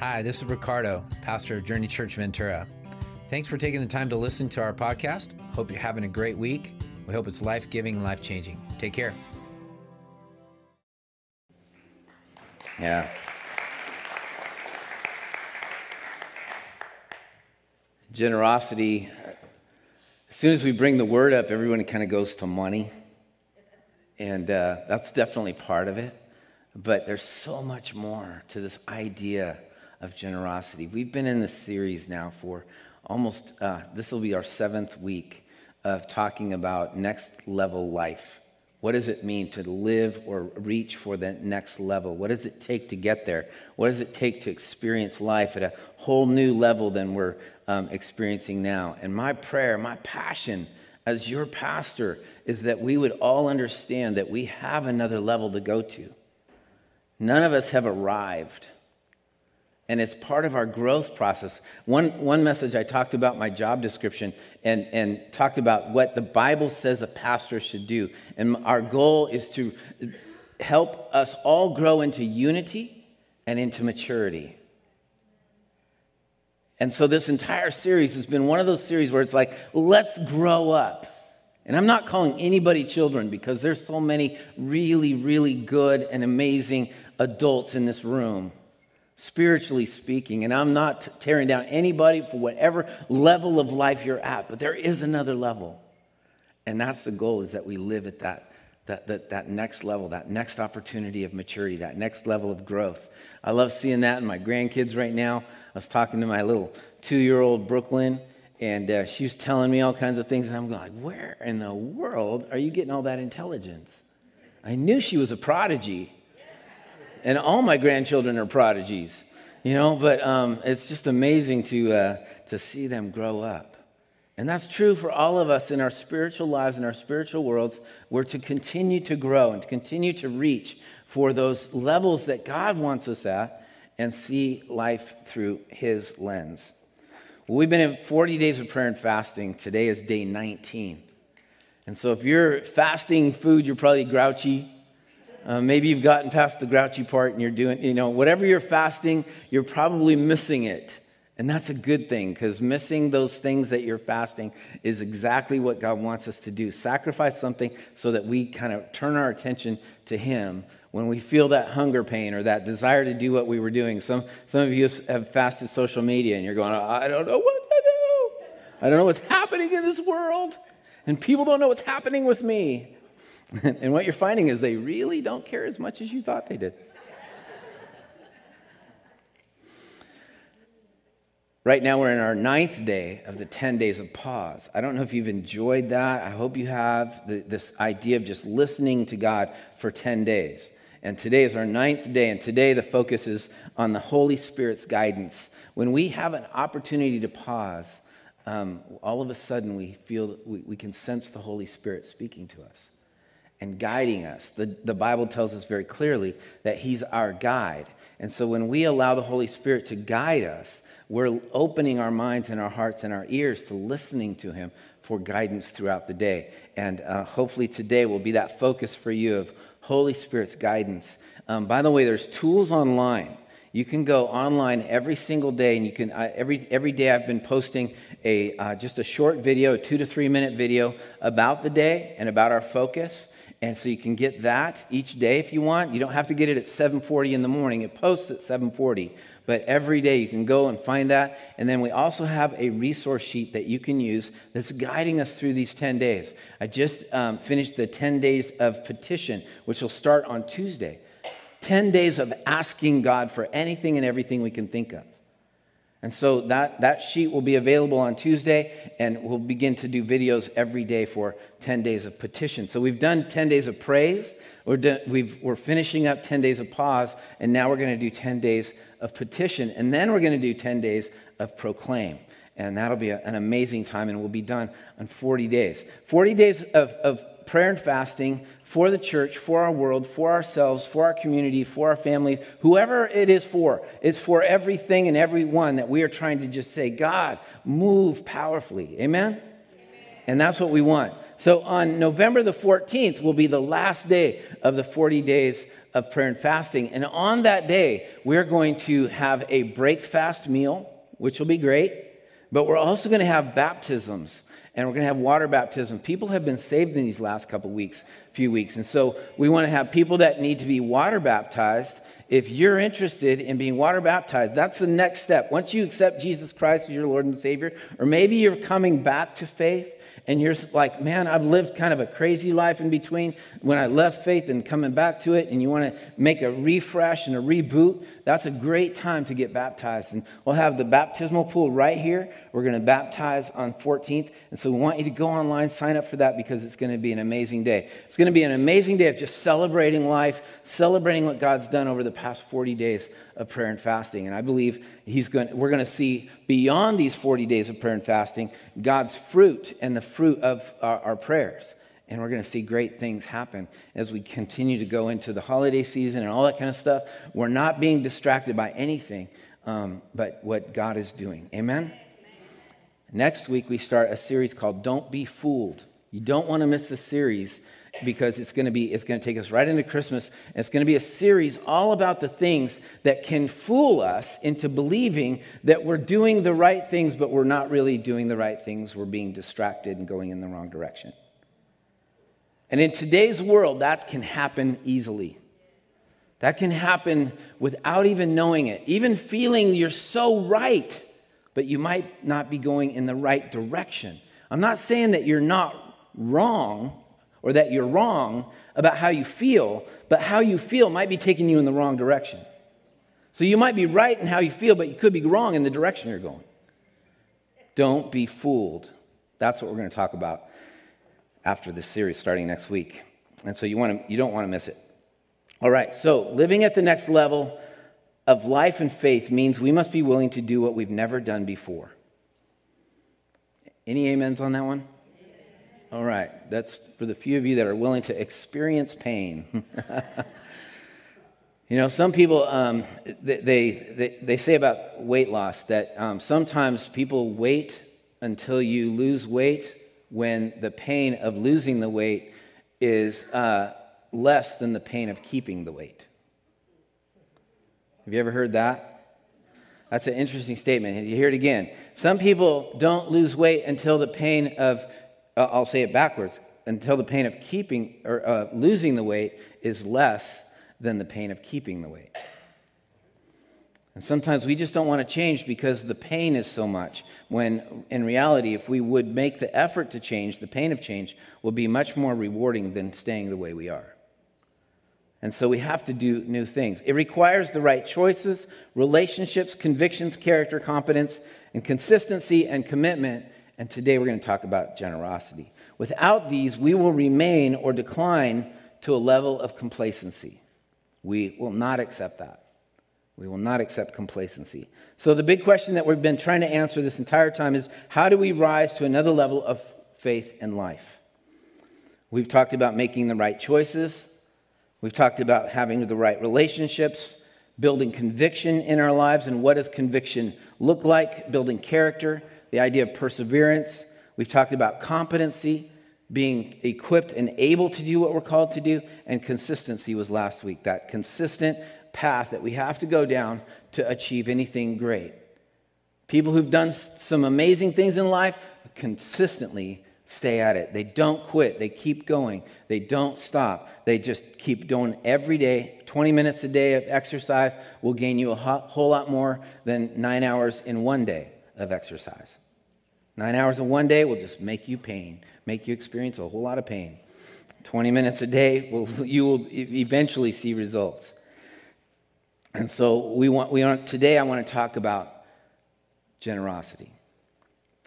Hi, this is Ricardo, pastor of Journey Church Ventura. Thanks for taking the time to listen to our podcast. Hope you're having a great week. We hope it's life giving and life changing. Take care. Yeah. Generosity. As soon as we bring the word up, everyone kind of goes to money. And uh, that's definitely part of it. But there's so much more to this idea of generosity. We've been in this series now for almost, uh, this will be our seventh week of talking about next level life. What does it mean to live or reach for the next level? What does it take to get there? What does it take to experience life at a whole new level than we're um, experiencing now? And my prayer, my passion as your pastor is that we would all understand that we have another level to go to. None of us have arrived and it's part of our growth process. One, one message I talked about my job description and, and talked about what the Bible says a pastor should do. And our goal is to help us all grow into unity and into maturity. And so this entire series has been one of those series where it's like, let's grow up. And I'm not calling anybody children because there's so many really, really good and amazing adults in this room spiritually speaking. And I'm not tearing down anybody for whatever level of life you're at, but there is another level. And that's the goal is that we live at that, that, that, that next level, that next opportunity of maturity, that next level of growth. I love seeing that in my grandkids right now. I was talking to my little two year old Brooklyn, and uh, she was telling me all kinds of things, and I'm going, where in the world are you getting all that intelligence? I knew she was a prodigy and all my grandchildren are prodigies, you know, but um, it's just amazing to, uh, to see them grow up. And that's true for all of us in our spiritual lives, in our spiritual worlds. We're to continue to grow and to continue to reach for those levels that God wants us at and see life through His lens. Well, we've been in 40 days of prayer and fasting. Today is day 19. And so if you're fasting food, you're probably grouchy, uh, maybe you've gotten past the grouchy part and you're doing, you know, whatever you're fasting, you're probably missing it. And that's a good thing because missing those things that you're fasting is exactly what God wants us to do. Sacrifice something so that we kind of turn our attention to Him when we feel that hunger pain or that desire to do what we were doing. Some, some of you have fasted social media and you're going, I don't know what to do. I don't know what's happening in this world. And people don't know what's happening with me. and what you're finding is they really don't care as much as you thought they did. Right now, we're in our ninth day of the 10 days of pause. I don't know if you've enjoyed that. I hope you have the, this idea of just listening to God for 10 days. And today is our ninth day, and today the focus is on the Holy Spirit's guidance. When we have an opportunity to pause, um, all of a sudden we feel we, we can sense the Holy Spirit speaking to us and guiding us. The, the Bible tells us very clearly that He's our guide. And so when we allow the Holy Spirit to guide us, we're opening our minds and our hearts and our ears to listening to Him for guidance throughout the day. And uh, hopefully today will be that focus for you of Holy Spirit's guidance. Um, by the way, there's tools online. You can go online every single day, and you can uh, every every day. I've been posting a uh, just a short video, a two to three minute video about the day and about our focus. And so you can get that each day if you want. You don't have to get it at 7:40 in the morning. It posts at 7:40, but every day you can go and find that. And then we also have a resource sheet that you can use that's guiding us through these 10 days. I just um, finished the 10 days of petition, which will start on Tuesday. 10 days of asking God for anything and everything we can think of. And so that, that sheet will be available on Tuesday, and we'll begin to do videos every day for 10 days of petition. So we've done 10 days of praise, we're, we are finishing up 10 days of pause, and now we're going to do 10 days of petition, and then we're going to do 10 days of proclaim. And that'll be a, an amazing time, and we'll be done on 40 days. 40 days of, of prayer and fasting for the church, for our world, for ourselves, for our community, for our family, whoever it is for, is for everything and everyone that we are trying to just say, God, move powerfully. Amen? Amen? And that's what we want. So on November the 14th will be the last day of the 40 days of prayer and fasting. And on that day, we're going to have a breakfast meal, which will be great, but we're also going to have baptisms and we're going to have water baptism. People have been saved in these last couple weeks, few weeks. And so we want to have people that need to be water baptized. If you're interested in being water baptized, that's the next step. Once you accept Jesus Christ as your Lord and Savior, or maybe you're coming back to faith, and you're like, man, I've lived kind of a crazy life in between when I left faith and coming back to it, and you want to make a refresh and a reboot, that's a great time to get baptized. And we'll have the baptismal pool right here. We're going to baptize on 14th. And so we want you to go online, sign up for that because it's going to be an amazing day. It's going to be an amazing day of just celebrating life, celebrating what God's done over the past 40 days of prayer and fasting. And I believe he's going, we're going to see beyond these 40 days of prayer and fasting God's fruit and the fruit of our, our prayers. And we're going to see great things happen as we continue to go into the holiday season and all that kind of stuff. We're not being distracted by anything um, but what God is doing. Amen? Next week, we start a series called Don't Be Fooled. You don't want to miss the series because it's going to be it's going to take us right into christmas it's going to be a series all about the things that can fool us into believing that we're doing the right things but we're not really doing the right things we're being distracted and going in the wrong direction and in today's world, that can happen easily. That can happen without even knowing it, even feeling you're so right, but you might not be going in the right direction. I'm not saying that you're not wrong or that you're wrong about how you feel, but how you feel might be taking you in the wrong direction. So you might be right in how you feel, but you could be wrong in the direction you're going. Don't be fooled. That's what we're going to talk about after this series starting next week. And so you, want to, you don't want to miss it. All right, so living at the next level of life and faith means we must be willing to do what we've never done before. Any amens on that one? All right, that's for the few of you that are willing to experience pain. you know, some people, um, they, they, they, say about weight loss that um, sometimes people wait until you lose weight when the pain of losing the weight is uh, less than the pain of keeping the weight. Have you ever heard that? That's an interesting statement. You hear it again. Some people don't lose weight until the pain of, uh, I'll say it backwards, until the pain of keeping or uh, losing the weight is less than the pain of keeping the weight. And sometimes we just don't want to change because the pain is so much. When in reality, if we would make the effort to change, the pain of change will be much more rewarding than staying the way we are. And so we have to do new things. It requires the right choices, relationships, convictions, character, competence, and consistency and commitment. And today we're going to talk about generosity. Without these, we will remain or decline to a level of complacency. We will not accept that. We will not accept complacency. So, the big question that we've been trying to answer this entire time is how do we rise to another level of faith and life? We've talked about making the right choices. We've talked about having the right relationships, building conviction in our lives, and what does conviction look like, building character, the idea of perseverance. We've talked about competency, being equipped and able to do what we're called to do, and consistency was last week. That consistent path that we have to go down to achieve anything great. People who've done some amazing things in life consistently stay at it. They don't quit. They keep going. They don't stop. They just keep doing every day. 20 minutes a day of exercise will gain you a whole lot more than nine hours in one day of exercise. Nine hours in one day will just make you pain, make you experience a whole lot of pain. 20 minutes a day, will, you will eventually see results. And so we want, we want, today I want to talk about generosity.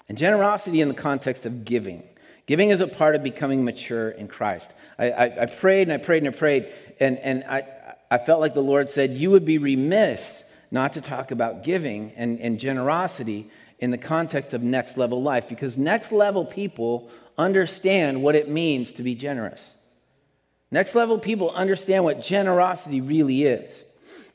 And generosity in the context of giving. Giving is a part of becoming mature in Christ. I, I, I prayed and I prayed and I prayed, and, and I, I felt like the Lord said, You would be remiss not to talk about giving and, and generosity in the context of next level life, because next level people understand what it means to be generous. Next level people understand what generosity really is.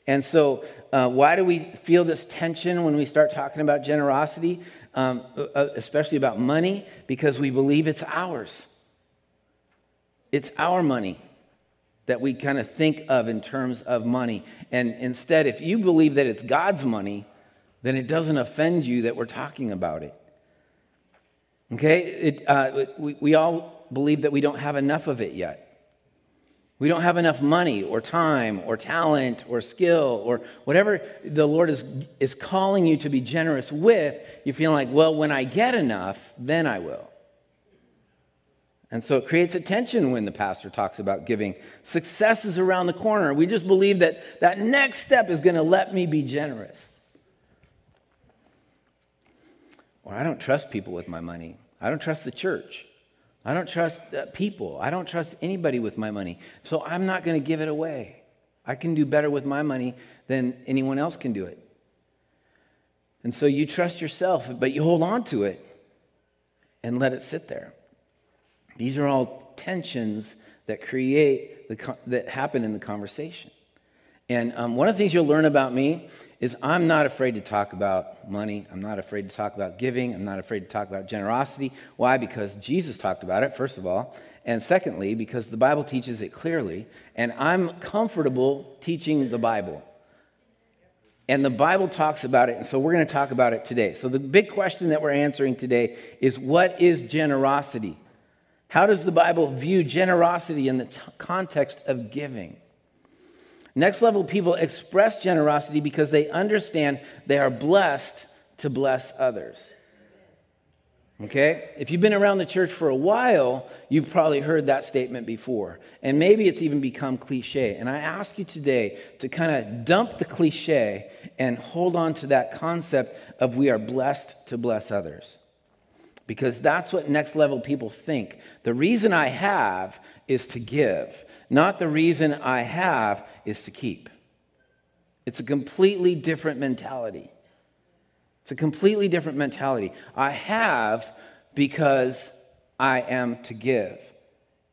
And so, uh, why do we feel this tension when we start talking about generosity, um, uh, uh, especially about money? Because we believe it's ours. It's our money. that we kind of think of in terms of money. And instead, if you believe that it's God's money, then it doesn't offend you that we're talking about it. Okay? It, uh, we, we all believe that we don't have enough of it yet. We don't have enough money or time or talent or skill or whatever the Lord is, is calling you to be generous with. You feel like, well, when I get enough, then I will. And so it creates a tension when the pastor talks about giving. Success is around the corner. We just believe that that next step is going to let me be generous. Or I don't trust people with my money. I don't trust the church. I don't trust uh, people. I don't trust anybody with my money. So I'm not going to give it away. I can do better with my money than anyone else can do it. And so you trust yourself, but you hold on to it and let it sit there. These are all tensions that create the, that happen in the conversation. And um, one of the things you'll learn about me is I'm not afraid to talk about money. I'm not afraid to talk about giving. I'm not afraid to talk about generosity. Why? Because Jesus talked about it, first of all. And secondly, because the Bible teaches it clearly. And I'm comfortable teaching the Bible. And the Bible talks about it. And so we're going to talk about it today. So the big question that we're answering today is what is generosity? How does the Bible view generosity in the t- context of giving? Next level people express generosity because they understand they are blessed to bless others. Okay? If you've been around the church for a while, you've probably heard that statement before. And maybe it's even become cliche. And I ask you today to kind of dump the cliche and hold on to that concept of we are blessed to bless others. Because that's what next level people think. The reason I have is to give. Not the reason I have is to keep. It's a completely different mentality. It's a completely different mentality. I have because I am to give.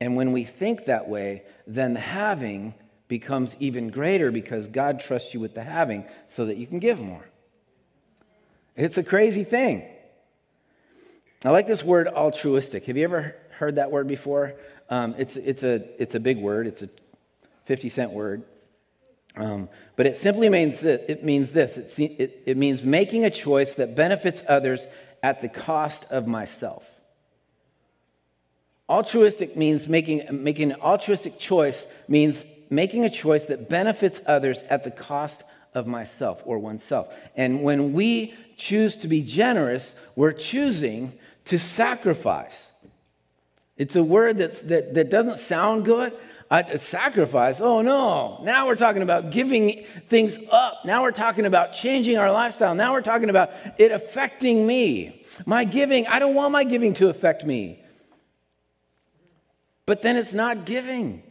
And when we think that way, then the having becomes even greater because God trusts you with the having so that you can give more. It's a crazy thing. I like this word altruistic. Have you ever heard that word before? Um, it's, it's, a, it's a big word, it's a 50 cent word. Um, but it simply means that it means this it, it, it means making a choice that benefits others at the cost of myself. Altruistic means making, making an altruistic choice means making a choice that benefits others at the cost of myself or oneself. And when we choose to be generous, we're choosing to sacrifice. It's a word that's, that, that doesn't sound good. Uh, sacrifice, oh no. Now we're talking about giving things up. Now we're talking about changing our lifestyle. Now we're talking about it affecting me. My giving, I don't want my giving to affect me. But then it's not giving,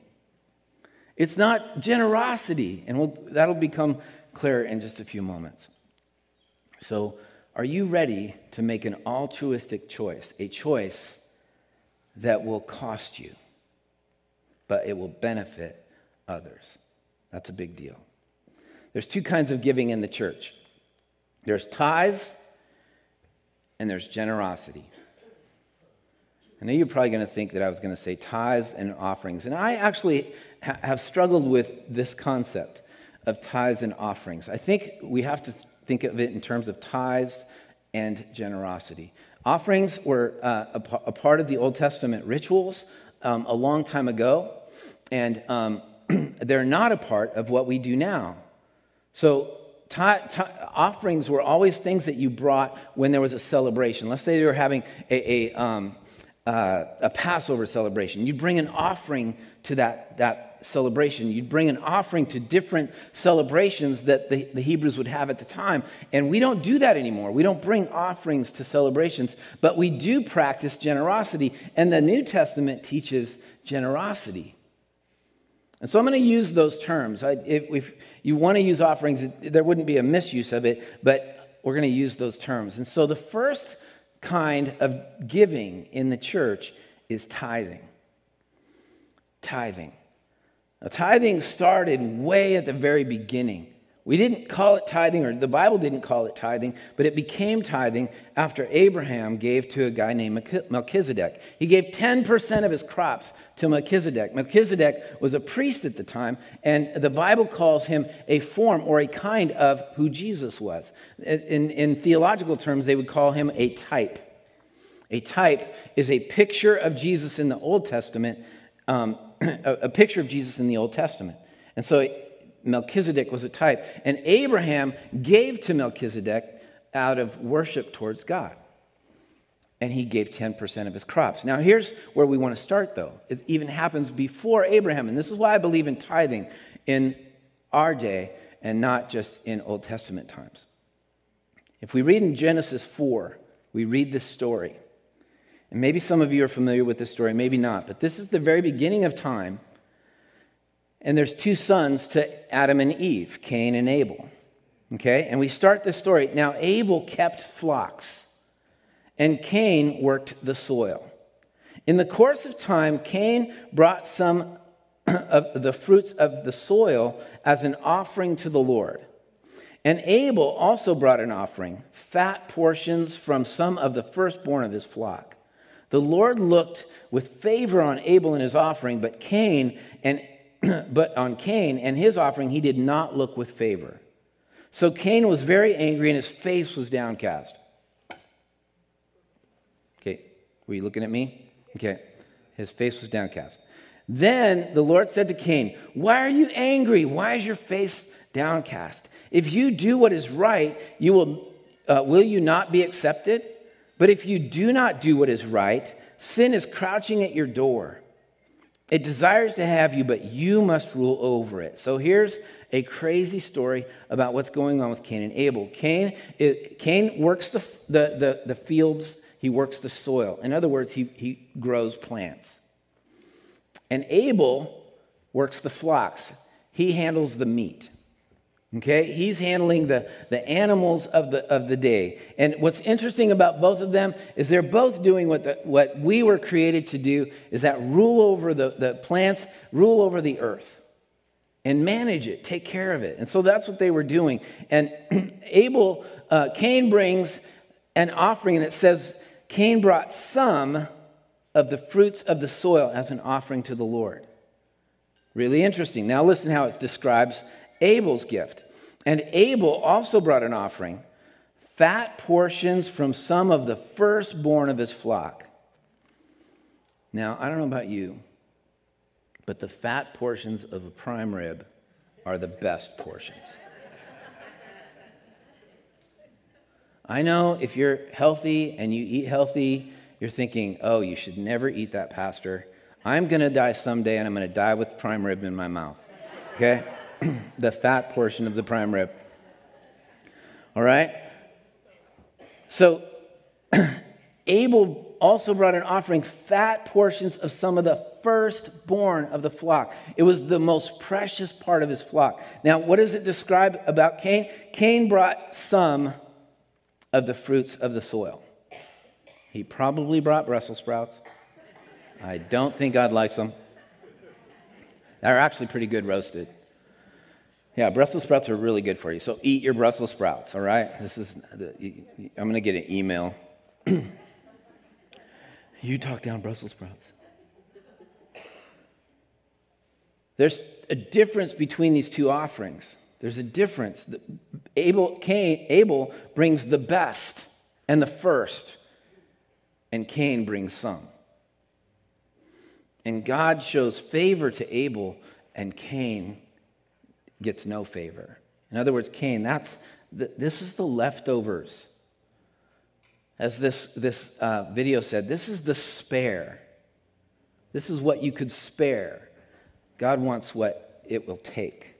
it's not generosity. And we'll, that'll become clear in just a few moments. So, are you ready to make an altruistic choice? A choice that will cost you, but it will benefit others. That's a big deal. There's two kinds of giving in the church there's tithes and there's generosity. I know you're probably going to think that I was going to say tithes and offerings. And I actually ha- have struggled with this concept of tithes and offerings. I think we have to th- think of it in terms of tithes and generosity. Offerings were uh, a, part of the Old Testament rituals um, a long time ago, and um, they're not a part of what we do now. So, offerings were always things that you brought when there was a celebration. Let's say you were having a, a, um, uh, a Passover celebration. You bring an offering to that, that celebration. You'd bring an offering to different celebrations that the, the Hebrews would have at the time. And we don't do that anymore. We don't bring offerings to celebrations, but we do practice generosity. And the New Testament teaches generosity. And so I'm going to use those terms. I, if, if, you want to use offerings, there wouldn't be a misuse of it, but we're going to use those terms. And so the first kind of giving in the church is tithing. Tithing. Now, tithing started way at the very beginning We didn't call it tithing, or the Bible didn't call it tithing, but it became tithing after Abraham gave to a guy named Melchizedek. He gave 10% of his crops to Melchizedek. Melchizedek was a priest at the time, and the Bible calls him a form or a kind of who Jesus was. In, in theological terms, they would call him a type. A type is a picture of Jesus in the Old Testament, um, a, picture of Jesus in the Old Testament. And so Melchizedek was a type. And Abraham gave to Melchizedek out of worship towards God. And he gave 10% of his crops. Now, here's where we want to start, though. It even happens before Abraham. And this is why I believe in tithing in our day and not just in Old Testament times. If we read in Genesis 4, we read this story. And maybe some of you are familiar with this story, maybe not. But this is the very beginning of time and there's two sons to Adam and Eve, Cain and Abel. Okay? And we start this story. Now, Abel kept flocks, and Cain worked the soil. In the course of time, Cain brought some of the fruits of the soil as an offering to the Lord. And Abel also brought an offering, fat portions from some of the firstborn of his flock. The Lord looked with favor on Abel and his offering, but Cain and but on Cain and his offering, he did not look with favor. So Cain was very angry and his face was downcast. Okay, were you looking at me? Okay, his face was downcast. Then the Lord said to Cain, Why are you angry? Why is your face downcast? If you do what is right, you will, uh, will you not be accepted? But if you do not do what is right, sin is crouching at your door. It desires to have you, but you must rule over it. So here's a crazy story about what's going on with Cain and Abel. Cain, it, Cain works the, the, the, the fields, he works the soil. In other words, he, he grows plants. And Abel works the flocks, he handles the meat. Okay, he's handling the, the animals of the, of the day. And what's interesting about both of them is they're both doing what, the, what we were created to do is that rule over the, the plants, rule over the earth, and manage it, take care of it. And so that's what they were doing. And Abel, uh, Cain brings an offering, and it says Cain brought some of the fruits of the soil as an offering to the Lord. Really interesting. Now listen how it describes Abel's gift. And Abel also brought an offering, fat portions from some of the firstborn of his flock. Now, I don't know about you, but the fat portions of a prime rib are the best portions. I know if you're healthy and you eat healthy, you're thinking, oh, you should never eat that, Pastor. I'm going to die someday and I'm going to die with prime rib in my mouth. Okay? the fat portion of the prime rib. All right? So, Abel also brought an offering, fat portions of some of the firstborn of the flock. It was the most precious part of his flock. Now, what does it describe about Cain? Cain brought some of the fruits of the soil. He probably brought Brussels sprouts. I don't think God likes them. They're actually pretty good roasted. Yeah, Brussels sprouts are really good for you. So eat your Brussels sprouts, all right? This is, the, I'm going to get an email. you talk down Brussels sprouts. There's a difference between these two offerings. There's a difference. Abel, Cain, Abel brings the best and the first, and Cain brings some. And God shows favor to Abel, and Cain gets no favor. In other words, Cain, that's the, this is the leftovers. As this, this uh, video said, this is the spare. This is what you could spare. God wants what it will take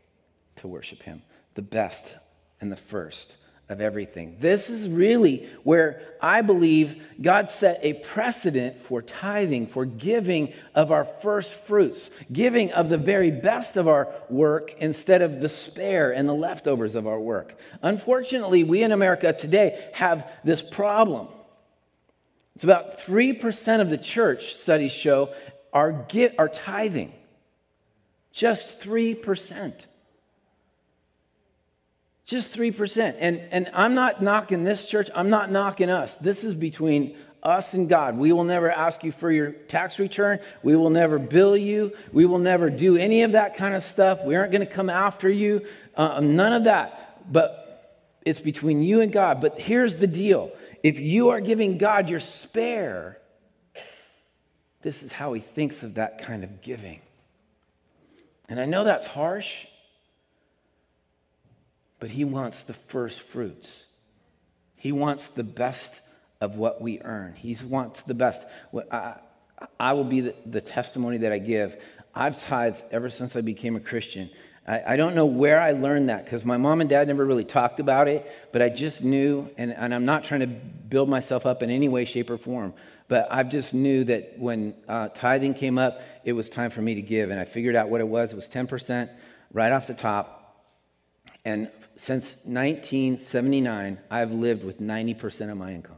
to worship Him, the best and the first of everything. This is really where I believe God set a precedent for tithing, for giving of our first fruits, giving of the very best of our work instead of the spare and the leftovers of our work. Unfortunately, we in America today have this problem. It's about 3% of the church, studies show, are, get, are tithing. Just 3%. Just 3%. And, and I'm not knocking this church, I'm not knocking us. This is between us and God. We will never ask you for your tax return. We will never bill you. We will never do any of that kind of stuff. We aren't going to come after you. Uh, none of that. But it's between you and God. But here's the deal if you are giving God your spare, this is how he thinks of that kind of giving. And I know that's harsh but He wants the first fruits. He wants the best of what we earn. He wants the best. I, I will be the, the, testimony that I give. I've tithed ever since I became a Christian. I, I don't know where I learned that because my mom and dad never really talked about it, but I just knew, and, and I'm not trying to build myself up in any way, shape, or form, but I just knew that when uh, tithing came up, it was time for me to give. And I figured out what it was. It was 10% right off the top. And since 1979, I've lived with 90% of my income.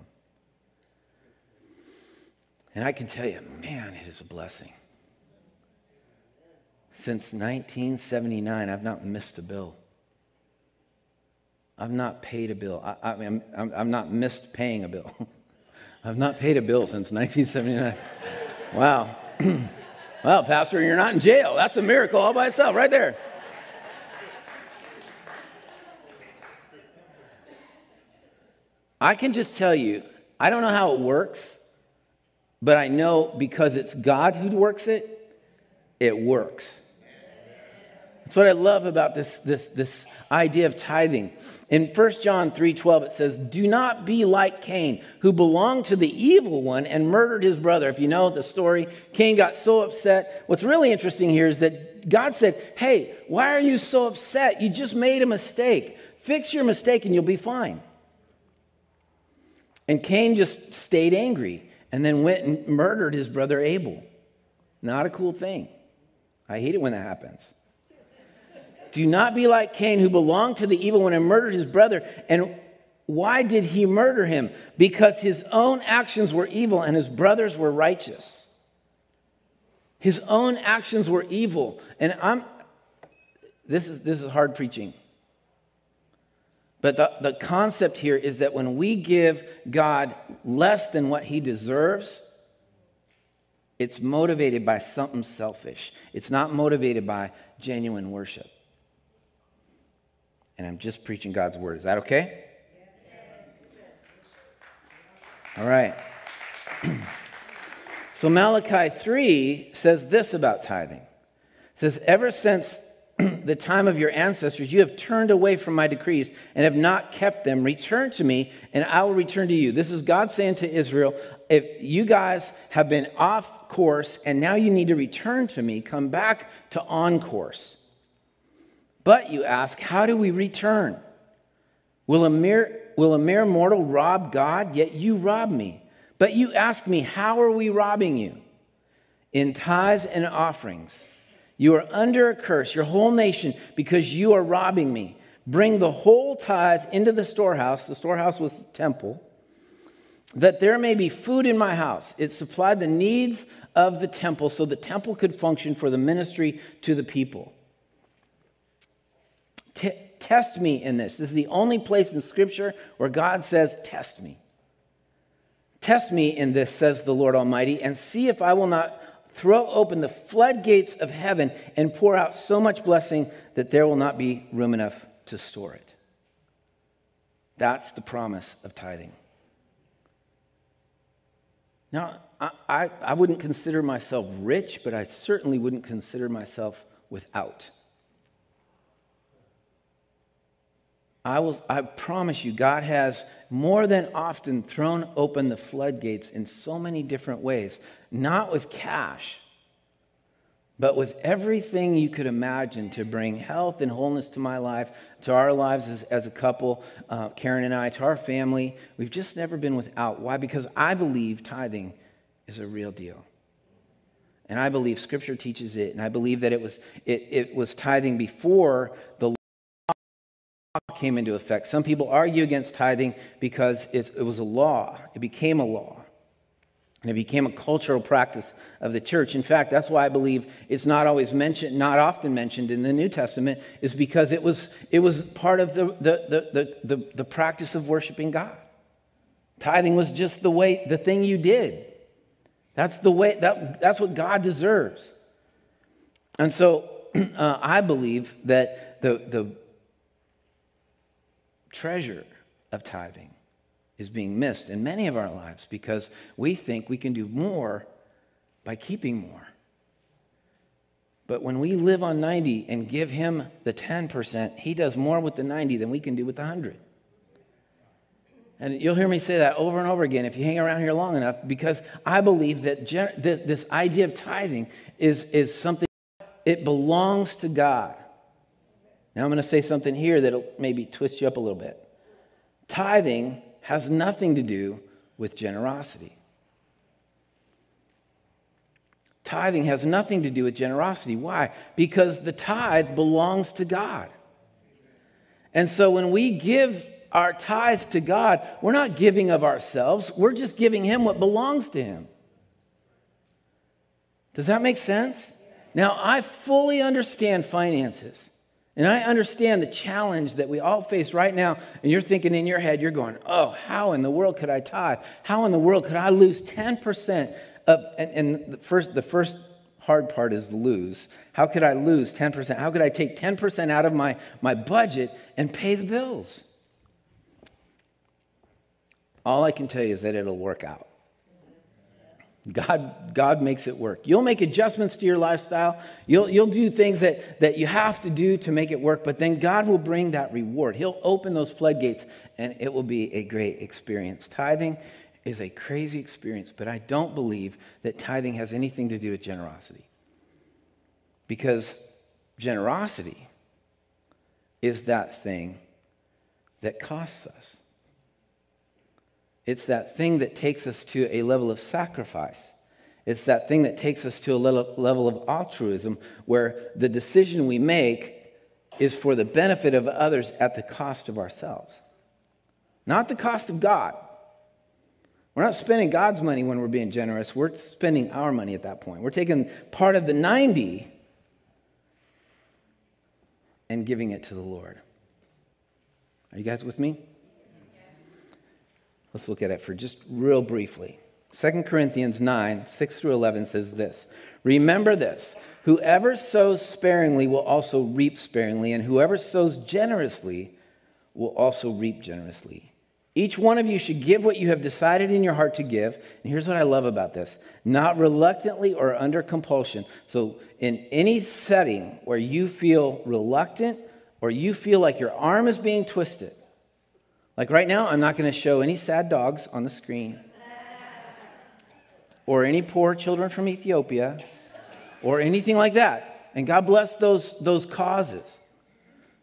And I can tell you, man, it is a blessing. Since 1979, I've not missed a bill. I've not paid a bill. I, I mean, I'm, I'm not missed paying a bill. I've not paid a bill since 1979. wow. well, Pastor, you're not in jail. That's a miracle all by itself, right there. I can just tell you, I don't know how it works, but I know because it's God who works it, it works. That's what I love about this, this, this idea of tithing. In 1 John 3:12 it says, "Do not be like Cain, who belonged to the evil one and murdered his brother." If you know the story, Cain got so upset. What's really interesting here is that God said, "Hey, why are you so upset? You just made a mistake. Fix your mistake and you'll be fine." And Cain just stayed angry and then went and murdered his brother Abel. Not a cool thing. I hate it when that happens. Do not be like Cain, who belonged to the evil one and murdered his brother. And why did he murder him? Because his own actions were evil and his brothers were righteous. His own actions were evil. And I'm, this is, this is hard preaching. But the, the concept here is that when we give God less than what he deserves, it's motivated by something selfish. It's not motivated by genuine worship. And I'm just preaching God's word. Is that okay? All right. so Malachi 3 says this about tithing. It says, Ever since the time of your ancestors, you have turned away from my decrees and have not kept them. Return to me, and I will return to you. This is God saying to Israel if you guys have been off course and now you need to return to me, come back to on course. But you ask, how do we return? Will a mere, will a mere mortal rob God? Yet you rob me. But you ask me, how are we robbing you? In tithes and offerings. You are under a curse, your whole nation, because you are robbing me. Bring the whole tithe into the storehouse. The storehouse was the temple, that there may be food in my house. It supplied the needs of the temple so the temple could function for the ministry to the people. T- test me in this. This is the only place in Scripture where God says, Test me. Test me in this, says the Lord Almighty, and see if I will not throw open the floodgates of heaven and pour out so much blessing that there will not be room enough to store it. That's the promise of tithing. Now, I, I, I, wouldn't consider myself rich, but I certainly wouldn't consider myself without. I, will, I promise you, God has more than often thrown open the floodgates in so many different ways, not with cash, but with everything you could imagine to bring health and wholeness to my life, to our lives as, as a couple, uh, Karen and I, to our family. We've just never been without. Why? Because I believe tithing is a real deal. And I believe Scripture teaches it, and I believe that it was, it, it was tithing before the came into effect. Some people argue against tithing because it, it was a law, it became a law. And it became a cultural practice of the church. In fact, that's why I believe it's not always mentioned, not often mentioned in the New Testament, is because it was, it was part of the, the, the, the, the practice of worshiping God. Tithing was just the way, the thing you did. That's the way, that, that's what God deserves. And so uh, I believe that the, the treasure of tithing is being missed in many of our lives because we think we can do more by keeping more. But when we live on 90 and give him the 10%, he does more with the 90 than we can do with the 100. And you'll hear me say that over and over again if you hang around here long enough, because I believe that this idea of tithing is, is something, it belongs to God. Now I'm going to say something here that'll maybe twist you up a little bit. Tithing has nothing to do with generosity. Tithing has nothing to do with generosity. Why? Because the tithe belongs to God. And so when we give our tithe to God, we're not giving of ourselves, we're just giving Him what belongs to Him. Does that make sense? Now, I fully understand finances. And I understand the challenge that we all face right now. And you're thinking in your head, you're going, oh, how in the world could I tithe? How in the world could I lose 10% of, and, and the, first, the first hard part is lose. How could I lose 10%? How could I take 10% out of my, my budget and pay the bills? All I can tell you is that it'll work out. God, God makes it work. You'll make adjustments to your lifestyle. You'll, you'll do things that, that you have to do to make it work, but then God will bring that reward. He'll open those floodgates and it will be a great experience. Tithing is a crazy experience, but I don't believe that tithing has anything to do with generosity. Because generosity is that thing that costs us. It's that thing that takes us to a level of sacrifice. It's that thing that takes us to a level of altruism where the decision we make is for the benefit of others at the cost of ourselves, not the cost of God. We're not spending God's money when we're being generous. We're spending our money at that point. We're taking part of the 90 and giving it to the Lord. Are you guys with me? Let's look at it for just real briefly. 2 Corinthians 9, 6 through 11 says this Remember this whoever sows sparingly will also reap sparingly, and whoever sows generously will also reap generously. Each one of you should give what you have decided in your heart to give. And here's what I love about this not reluctantly or under compulsion. So, in any setting where you feel reluctant or you feel like your arm is being twisted, like right now, I'm not going to show any sad dogs on the screen or any poor children from Ethiopia or anything like that. And God bless those, those causes.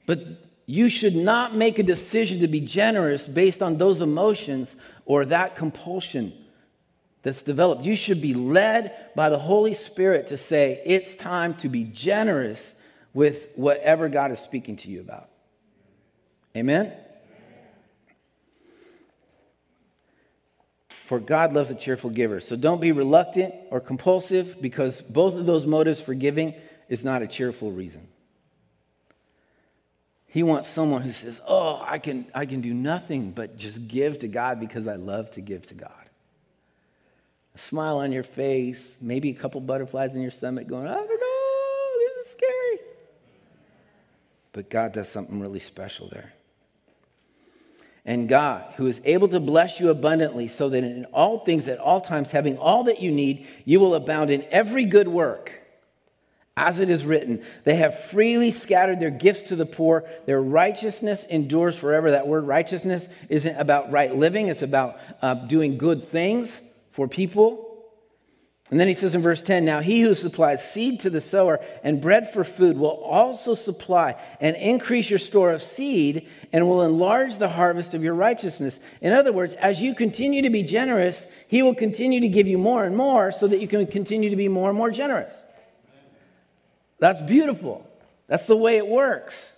But you should not make a decision to be generous based on those emotions or that compulsion that's developed. You should be led by the Holy Spirit to say, it's time to be generous with whatever God is speaking to you about. Amen? For God loves a cheerful giver. So don't be reluctant or compulsive because both of those motives for giving is not a cheerful reason. He wants someone who says, Oh, I can, I can do nothing but just give to God because I love to give to God. A smile on your face, maybe a couple butterflies in your stomach going, I don't know, this is scary. But God does something really special there and God, who is able to bless you abundantly, so that in all things, at all times, having all that you need, you will abound in every good work. As it is written, they have freely scattered their gifts to the poor. Their righteousness endures forever. That word righteousness isn't about right living, it's about uh, doing good things for people. And then he says in verse 10 Now he who supplies seed to the sower and bread for food will also supply and increase your store of seed and will enlarge the harvest of your righteousness. In other words, as you continue to be generous, he will continue to give you more and more so that you can continue to be more and more generous. That's beautiful. That's the way it works.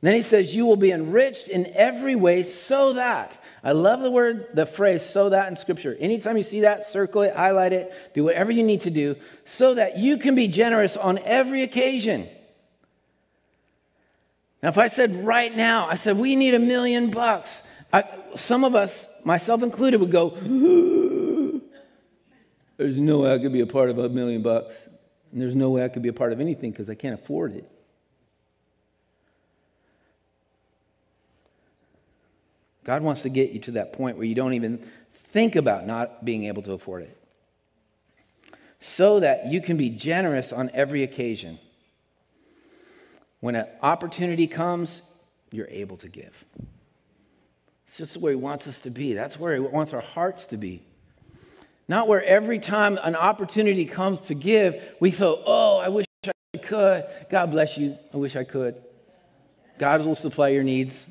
Then he says, You will be enriched in every way so that. I love the word, the phrase, so that in Scripture. Anytime you see that, circle it, highlight it, do whatever you need to do, so that you can be generous on every occasion. Now, if I said right now, I said, We need a million bucks, I, some of us, myself included, would go, There's no way I could be a part of a million bucks. And there's no way I could be a part of anything because I can't afford it. God wants to get you to that point where you don't even think about not being able to afford it. So that you can be generous on every occasion. When an opportunity comes, you're able to give. It's just where He wants us to be. That's where He wants our hearts to be. Not where every time an opportunity comes to give, we feel, oh, I wish I could. God bless you. I wish I could. God will supply your needs.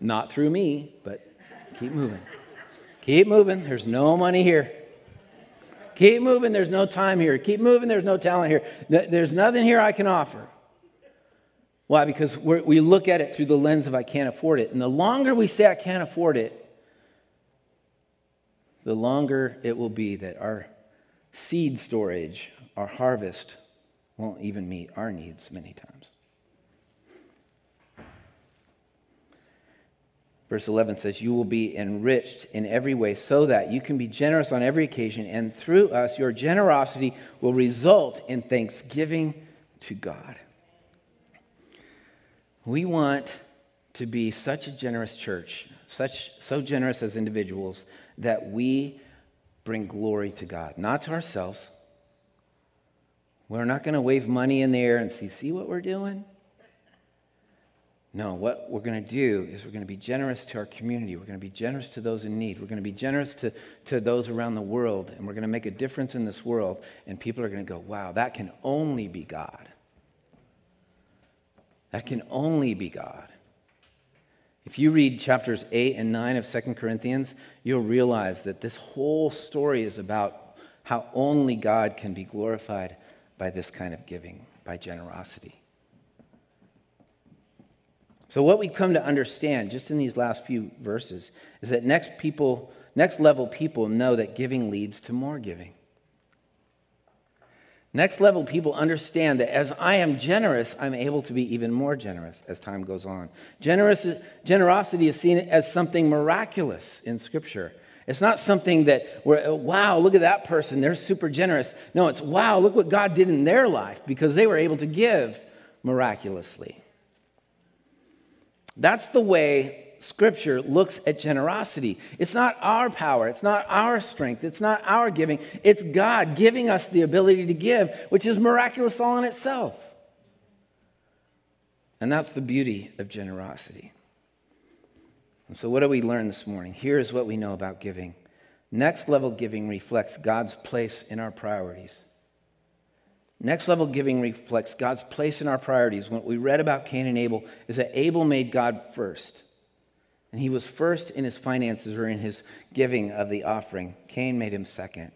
Not through me, but keep moving. Keep moving. There's no money here. Keep moving. There's no time here. Keep moving. There's no talent here. There's nothing here I can offer. Why? Because we look at it through the lens of I can't afford it. And the longer we say I can't afford it, the longer it will be that our seed storage, our harvest, won't even meet our needs many times. Verse 11 says, You will be enriched in every way so that you can be generous on every occasion, and through us, your generosity will result in thanksgiving to God. We want to be such a generous church, such, so generous as individuals, that we bring glory to God, not to ourselves. We're not going to wave money in the air and see, see what we're doing? No, what we're going to do is we're going to be generous to our community. We're going to be generous to those in need. We're going to be generous to, to those around the world. And we're going to make a difference in this world. And people are going to go, wow, that can only be God. That can only be God. If you read chapters 8 and 9 of 2 Corinthians, you'll realize that this whole story is about how only God can be glorified by this kind of giving, by generosity. So what we come to understand just in these last few verses is that next people, next level people know that giving leads to more giving. Next level people understand that as I am generous, I'm able to be even more generous as time goes on. Generous, generosity is seen as something miraculous in Scripture. It's not something that we're, oh, wow, look at that person, they're super generous. No, it's wow, look what God did in their life because they were able to give miraculously. That's the way Scripture looks at generosity. It's not our power, it's not our strength, it's not our giving. It's God giving us the ability to give, which is miraculous all in itself. And that's the beauty of generosity. And so, what do we learn this morning? Here's what we know about giving. Next level giving reflects God's place in our priorities. Next level giving reflects God's place in our priorities. What we read about Cain and Abel is that Abel made God first. And he was first in his finances or in his giving of the offering. Cain made him second.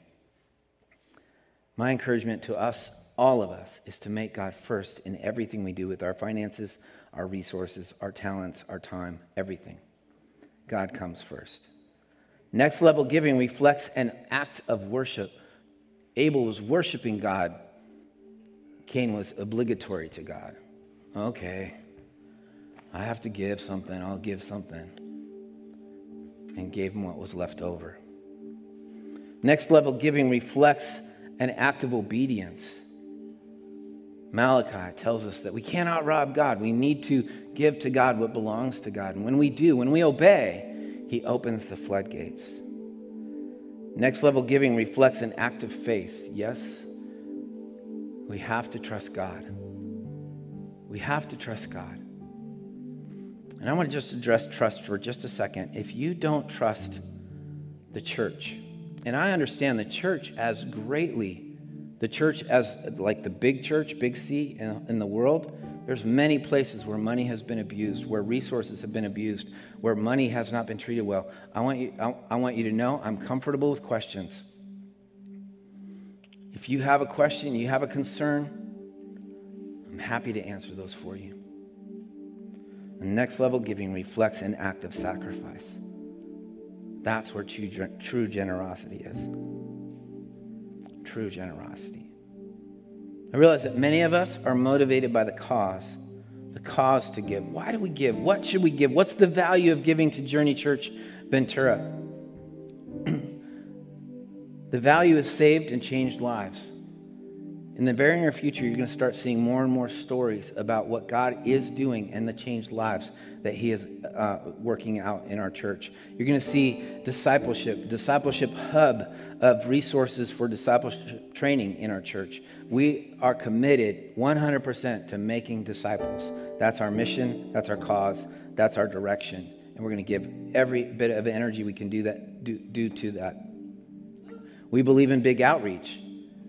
My encouragement to us, all of us, is to make God first in everything we do with our finances, our resources, our talents, our time, everything. God comes first. Next level giving reflects an act of worship. Abel was worshiping God Cain was obligatory to God. Okay, I have to give something, I'll give something. And gave him what was left over. Next level giving reflects an act of obedience. Malachi tells us that we cannot rob God. We need to give to God what belongs to God. And when we do, when we obey, He opens the floodgates. Next level giving reflects an act of faith. Yes, we have to trust God. We have to trust God. And I want to just address trust for just a second. If you don't trust the church, and I understand the church as greatly, the church as like the big church, big C in, in the world, there's many places where money has been abused, where resources have been abused, where money has not been treated well. I want you, I, I want you to know I'm comfortable with questions. If you have a question, you have a concern, I'm happy to answer those for you. And next level giving reflects an act of sacrifice. That's where true, true generosity is. True generosity. I realize that many of us are motivated by the cause, the cause to give. Why do we give? What should we give? What's the value of giving to Journey Church Ventura? The value is saved and changed lives. In the very near future, you're going to start seeing more and more stories about what God is doing and the changed lives that He is uh, working out in our church. You're going to see discipleship, discipleship hub of resources for discipleship training in our church. We are committed 100% to making disciples. That's our mission, that's our cause, that's our direction. And we're going to give every bit of energy we can do that do, do to that. We believe in big outreach.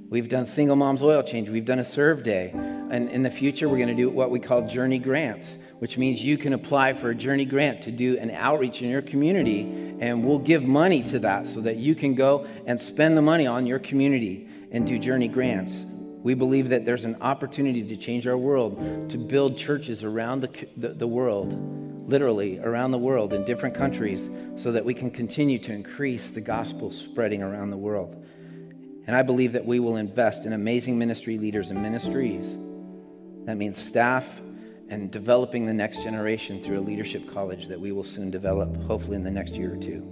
We've done single moms oil change. We've done a serve day. And in the future, we're going to do what we call journey grants, which means you can apply for a journey grant to do an outreach in your community, and we'll give money to that so that you can go and spend the money on your community and do journey grants. We believe that there's an opportunity to change our world, to build churches around the, the, the world, literally around the world in different countries, so that we can continue to increase the gospel spreading around the world. And I believe that we will invest in amazing ministry leaders and ministries. That means staff and developing the next generation through a leadership college that we will soon develop, hopefully in the next year or two.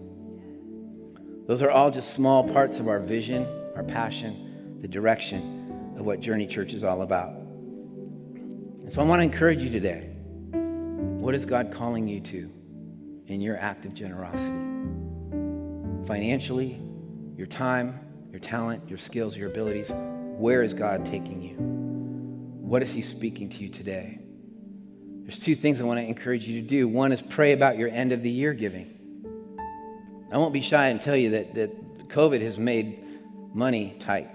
Those are all just small parts of our vision, our passion, the direction of what Journey Church is all about. And so I want to encourage you today. What is God calling you to in your act of generosity? Financially, your time, your talent, your skills, your abilities. Where is God taking you? What is He speaking to you today? There's two things I want to encourage you to do. One is pray about your end of the year giving. I won't be shy and tell you that, that COVID has made money tight.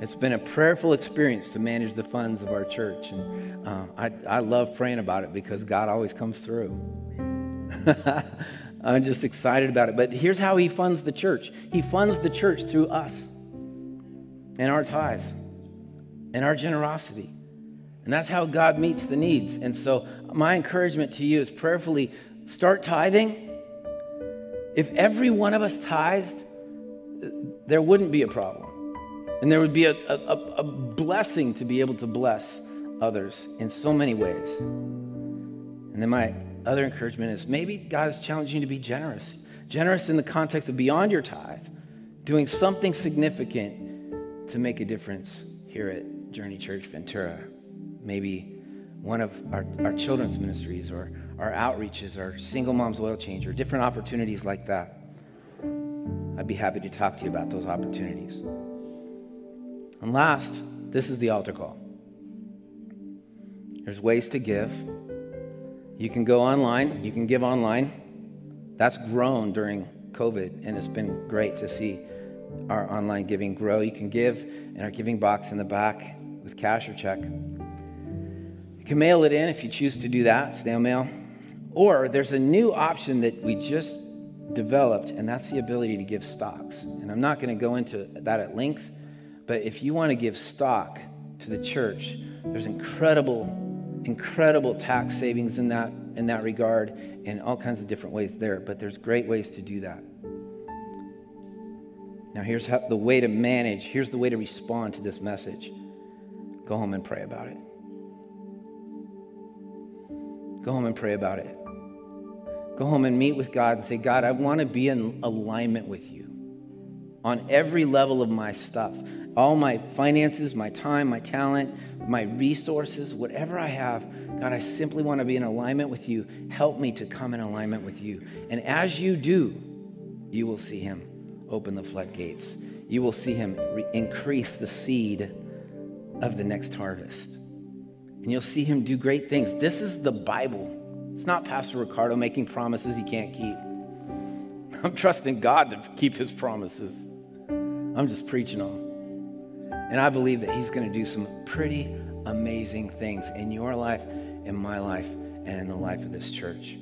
It's been a prayerful experience to manage the funds of our church. And uh, I, I love praying about it because God always comes through. I'm just excited about it. But here's how he funds the church he funds the church through us and our tithes and our generosity. And that's how God meets the needs. And so, my encouragement to you is prayerfully start tithing. If every one of us tithed, there wouldn't be a problem. And there would be a, a, a blessing to be able to bless others in so many ways. And then my other encouragement is maybe God is challenging you to be generous. Generous in the context of beyond your tithe, doing something significant to make a difference here at Journey Church Ventura. Maybe one of our, our children's ministries or our outreaches or single moms oil change or different opportunities like that. I'd be happy to talk to you about those opportunities. And last, this is the altar call. There's ways to give. You can go online, you can give online. That's grown during COVID, and it's been great to see our online giving grow. You can give in our giving box in the back with cash or check. You can mail it in if you choose to do that, snail mail. Or there's a new option that we just developed, and that's the ability to give stocks. And I'm not going to go into that at length, but if you want to give stock to the church, there's incredible incredible tax savings in that in that regard and all kinds of different ways there but there's great ways to do that. Now here's how, the way to manage here's the way to respond to this message. Go home and pray about it. Go home and pray about it. Go home and meet with god and say god i want to be in alignment with you on every level of my stuff all my finances my time my talent my resources, whatever I have, God, I simply want to be in alignment with you. Help me to come in alignment with you. And as you do, you will see Him open the floodgates. You will see Him re- increase the seed of the next harvest. And you'll see Him do great things. This is the Bible. It's not Pastor Ricardo making promises he can't keep. I'm trusting God to keep His promises. I'm just preaching on. And I believe that He's going to do some pretty amazing things in your life, in my life, and in the life of this church.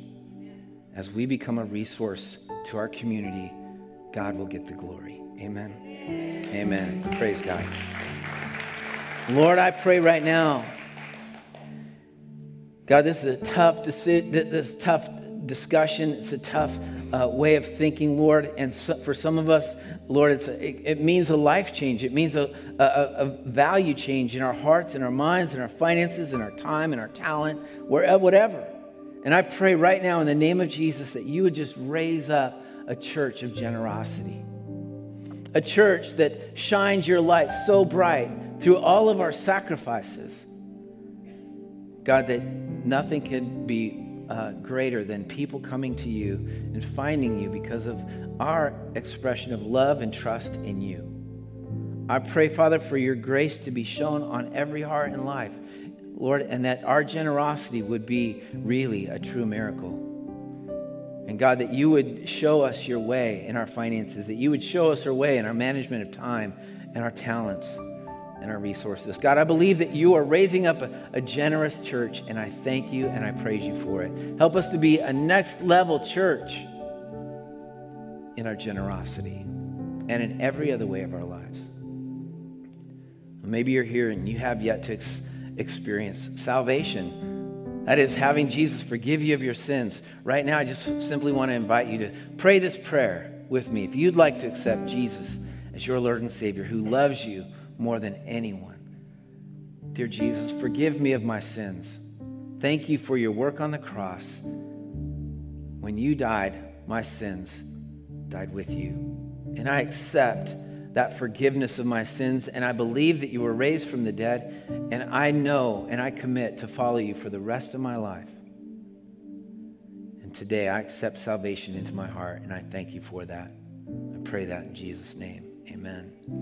As we become a resource to our community, God will get the glory. Amen. Amen. Praise God. Lord, I pray right now God, this is a tough this tough discussion. It's a tough uh, way of thinking, Lord. And so, for some of us, Lord, it, it, means a life change. It means a, a, a, value change in our hearts, in our minds, in our finances, in our time, in our talent, wherever, whatever. And I pray right now in the name of Jesus that you would just raise up a church of generosity, a church that shines your light so bright through all of our sacrifices. God, that nothing could be uh, greater than people coming to you and finding you because of our expression of love and trust in you. I pray, Father, for your grace to be shown on every heart and life, Lord, and that our generosity would be really a true miracle. And God, that you would show us your way in our finances, that you would show us our way in our management of time and our talents and our resources. God, I believe that you are raising up a, a, generous church, and I thank you and I praise you for it. Help us to be a next level church in our generosity and in every other way of our lives. Maybe you're here and you have yet to ex- experience salvation. That is, having Jesus forgive you of your sins. Right now, I just simply want to invite you to pray this prayer with me. If you'd like to accept Jesus as your Lord and Savior who loves you, more than anyone. Dear Jesus, forgive me of my sins. Thank you for your work on the cross. When you died, my sins died with you. And I accept that forgiveness of my sins, and I believe that you were raised from the dead, and I know and I commit to follow you for the rest of my life. And today I accept salvation into my heart, and I thank you for that. I pray that in Jesus' name. Amen.